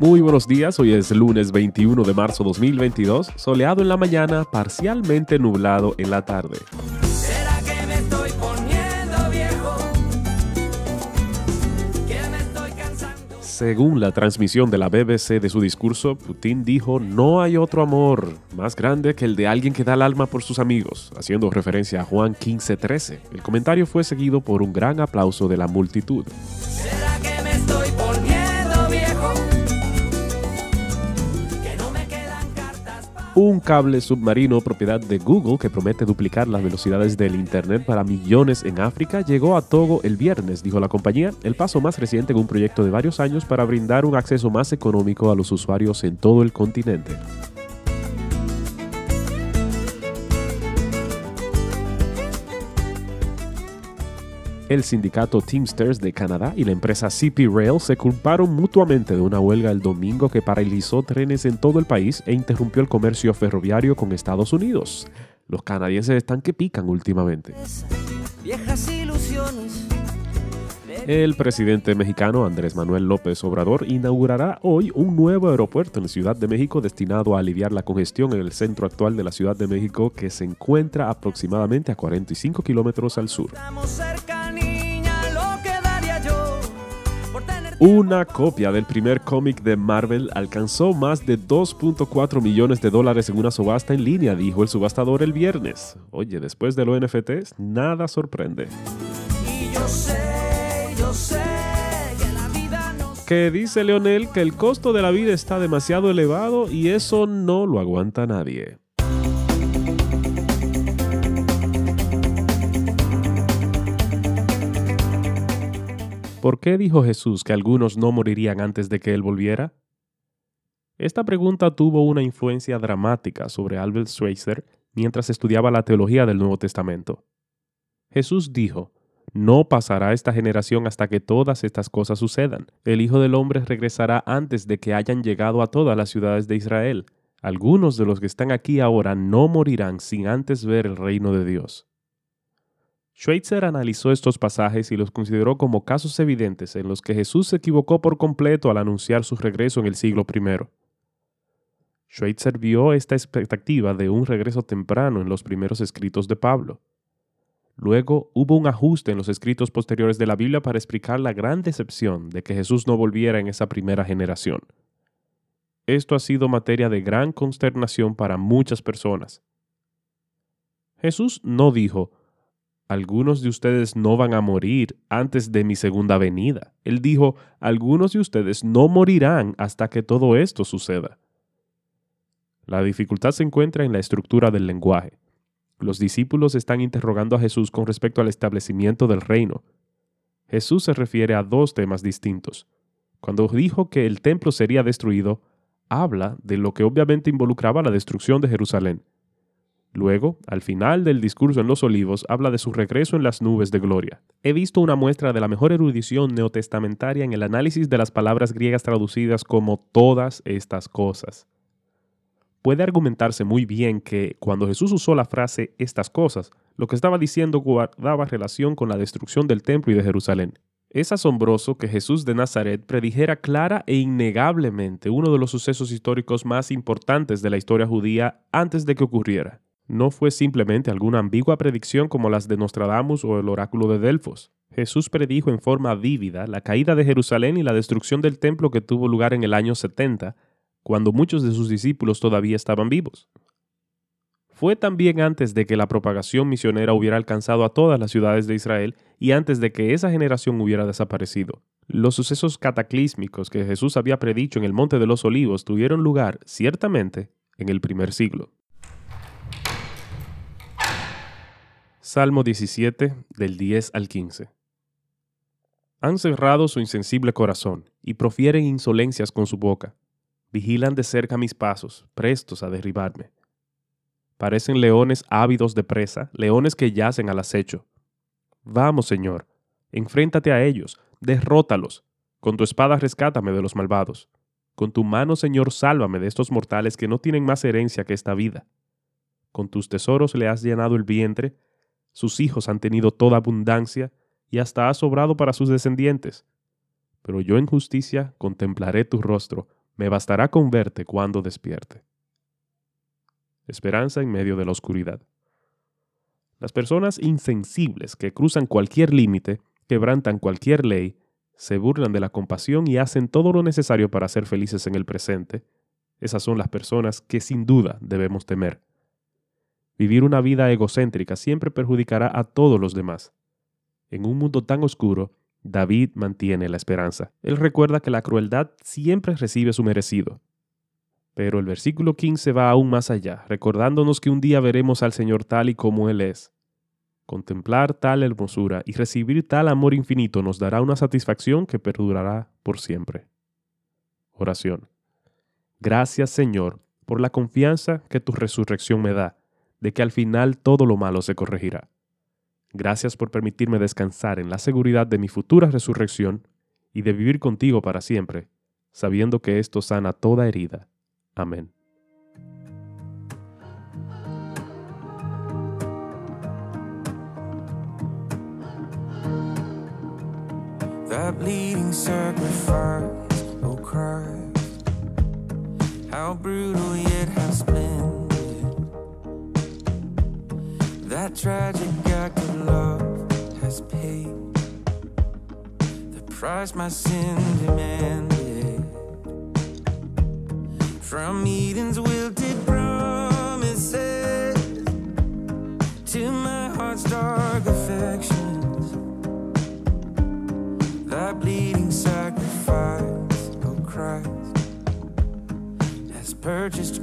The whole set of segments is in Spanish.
Muy buenos días, hoy es lunes 21 de marzo 2022, soleado en la mañana, parcialmente nublado en la tarde. ¿Será que me estoy poniendo viejo? Que me estoy cansando. Según la transmisión de la BBC de su discurso, Putin dijo, no hay otro amor más grande que el de alguien que da el alma por sus amigos, haciendo referencia a Juan 15:13. El comentario fue seguido por un gran aplauso de la multitud. ¿Será que Un cable submarino propiedad de Google que promete duplicar las velocidades del Internet para millones en África llegó a Togo el viernes, dijo la compañía, el paso más reciente en un proyecto de varios años para brindar un acceso más económico a los usuarios en todo el continente. El sindicato Teamsters de Canadá y la empresa CP Rail se culparon mutuamente de una huelga el domingo que paralizó trenes en todo el país e interrumpió el comercio ferroviario con Estados Unidos. Los canadienses están que pican últimamente. viejas ilusiones. El presidente mexicano Andrés Manuel López Obrador inaugurará hoy un nuevo aeropuerto en la Ciudad de México destinado a aliviar la congestión en el centro actual de la Ciudad de México que se encuentra aproximadamente a 45 kilómetros al sur. Estamos cerca, Una copia del primer cómic de Marvel alcanzó más de 2.4 millones de dólares en una subasta en línea, dijo el subastador el viernes. Oye, después de los NFTs, nada sorprende. Y yo sé, yo sé que Que dice Leonel que el costo de la vida está demasiado elevado y eso no lo aguanta nadie. ¿Por qué dijo Jesús que algunos no morirían antes de que Él volviera? Esta pregunta tuvo una influencia dramática sobre Albert Schweitzer mientras estudiaba la teología del Nuevo Testamento. Jesús dijo, no pasará esta generación hasta que todas estas cosas sucedan. El Hijo del Hombre regresará antes de que hayan llegado a todas las ciudades de Israel. Algunos de los que están aquí ahora no morirán sin antes ver el reino de Dios. Schweitzer analizó estos pasajes y los consideró como casos evidentes en los que Jesús se equivocó por completo al anunciar su regreso en el siglo I. Schweitzer vio esta expectativa de un regreso temprano en los primeros escritos de Pablo. Luego hubo un ajuste en los escritos posteriores de la Biblia para explicar la gran decepción de que Jesús no volviera en esa primera generación. Esto ha sido materia de gran consternación para muchas personas. Jesús no dijo, algunos de ustedes no van a morir antes de mi segunda venida. Él dijo, algunos de ustedes no morirán hasta que todo esto suceda. La dificultad se encuentra en la estructura del lenguaje. Los discípulos están interrogando a Jesús con respecto al establecimiento del reino. Jesús se refiere a dos temas distintos. Cuando dijo que el templo sería destruido, habla de lo que obviamente involucraba la destrucción de Jerusalén. Luego, al final del discurso en los olivos, habla de su regreso en las nubes de gloria. He visto una muestra de la mejor erudición neotestamentaria en el análisis de las palabras griegas traducidas como todas estas cosas puede argumentarse muy bien que cuando Jesús usó la frase estas cosas, lo que estaba diciendo guardaba relación con la destrucción del templo y de Jerusalén. Es asombroso que Jesús de Nazaret predijera clara e innegablemente uno de los sucesos históricos más importantes de la historia judía antes de que ocurriera. No fue simplemente alguna ambigua predicción como las de Nostradamus o el oráculo de Delfos. Jesús predijo en forma vívida la caída de Jerusalén y la destrucción del templo que tuvo lugar en el año 70, cuando muchos de sus discípulos todavía estaban vivos. Fue también antes de que la propagación misionera hubiera alcanzado a todas las ciudades de Israel y antes de que esa generación hubiera desaparecido. Los sucesos cataclísmicos que Jesús había predicho en el Monte de los Olivos tuvieron lugar, ciertamente, en el primer siglo. Salmo 17, del 10 al 15. Han cerrado su insensible corazón y profieren insolencias con su boca vigilan de cerca mis pasos, prestos a derribarme. Parecen leones ávidos de presa, leones que yacen al acecho. Vamos, Señor, enfréntate a ellos, derrótalos. Con tu espada rescátame de los malvados. Con tu mano, Señor, sálvame de estos mortales que no tienen más herencia que esta vida. Con tus tesoros le has llenado el vientre, sus hijos han tenido toda abundancia y hasta ha sobrado para sus descendientes. Pero yo en justicia contemplaré tu rostro, Me bastará con verte cuando despierte. Esperanza en medio de la oscuridad. Las personas insensibles que cruzan cualquier límite, quebrantan cualquier ley, se burlan de la compasión y hacen todo lo necesario para ser felices en el presente, esas son las personas que sin duda debemos temer. Vivir una vida egocéntrica siempre perjudicará a todos los demás. En un mundo tan oscuro, David mantiene la esperanza. Él recuerda que la crueldad siempre recibe su merecido. Pero el versículo 15 va aún más allá, recordándonos que un día veremos al Señor tal y como Él es. Contemplar tal hermosura y recibir tal amor infinito nos dará una satisfacción que perdurará por siempre. Oración. Gracias Señor por la confianza que tu resurrección me da de que al final todo lo malo se corregirá. Gracias por permitirme descansar en la seguridad de mi futura resurrección y de vivir contigo para siempre, sabiendo que esto sana toda herida. Amén. Bleeding sacrifice, oh Christ, how brutal yet how splendid. That tragic act of love has paid the price my sin demanded. From Eden's wilted promises to my heart's dark affections. That bleeding sacrifice, oh Christ, has purchased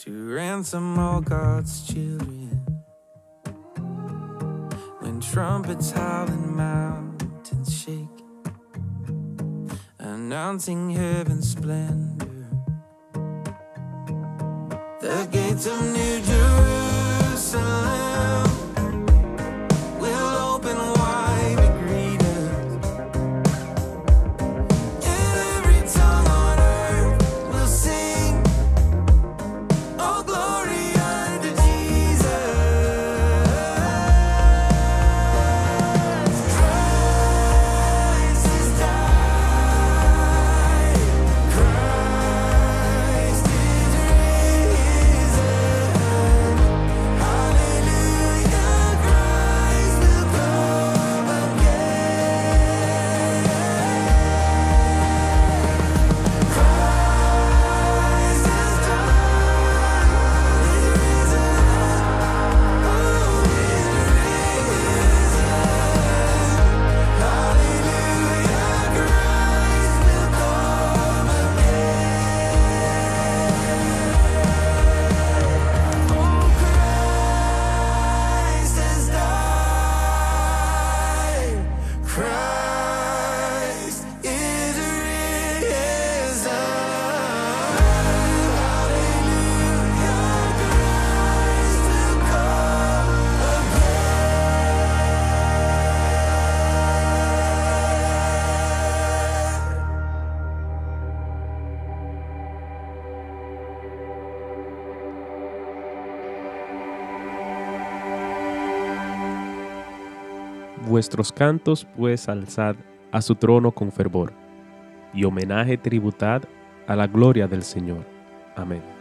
to ransom all God's children. When trumpets howl and mountains shake, announcing heaven's splendor. The gates of New Vuestros cantos pues alzad a su trono con fervor, y homenaje tributad a la gloria del Señor. Amén.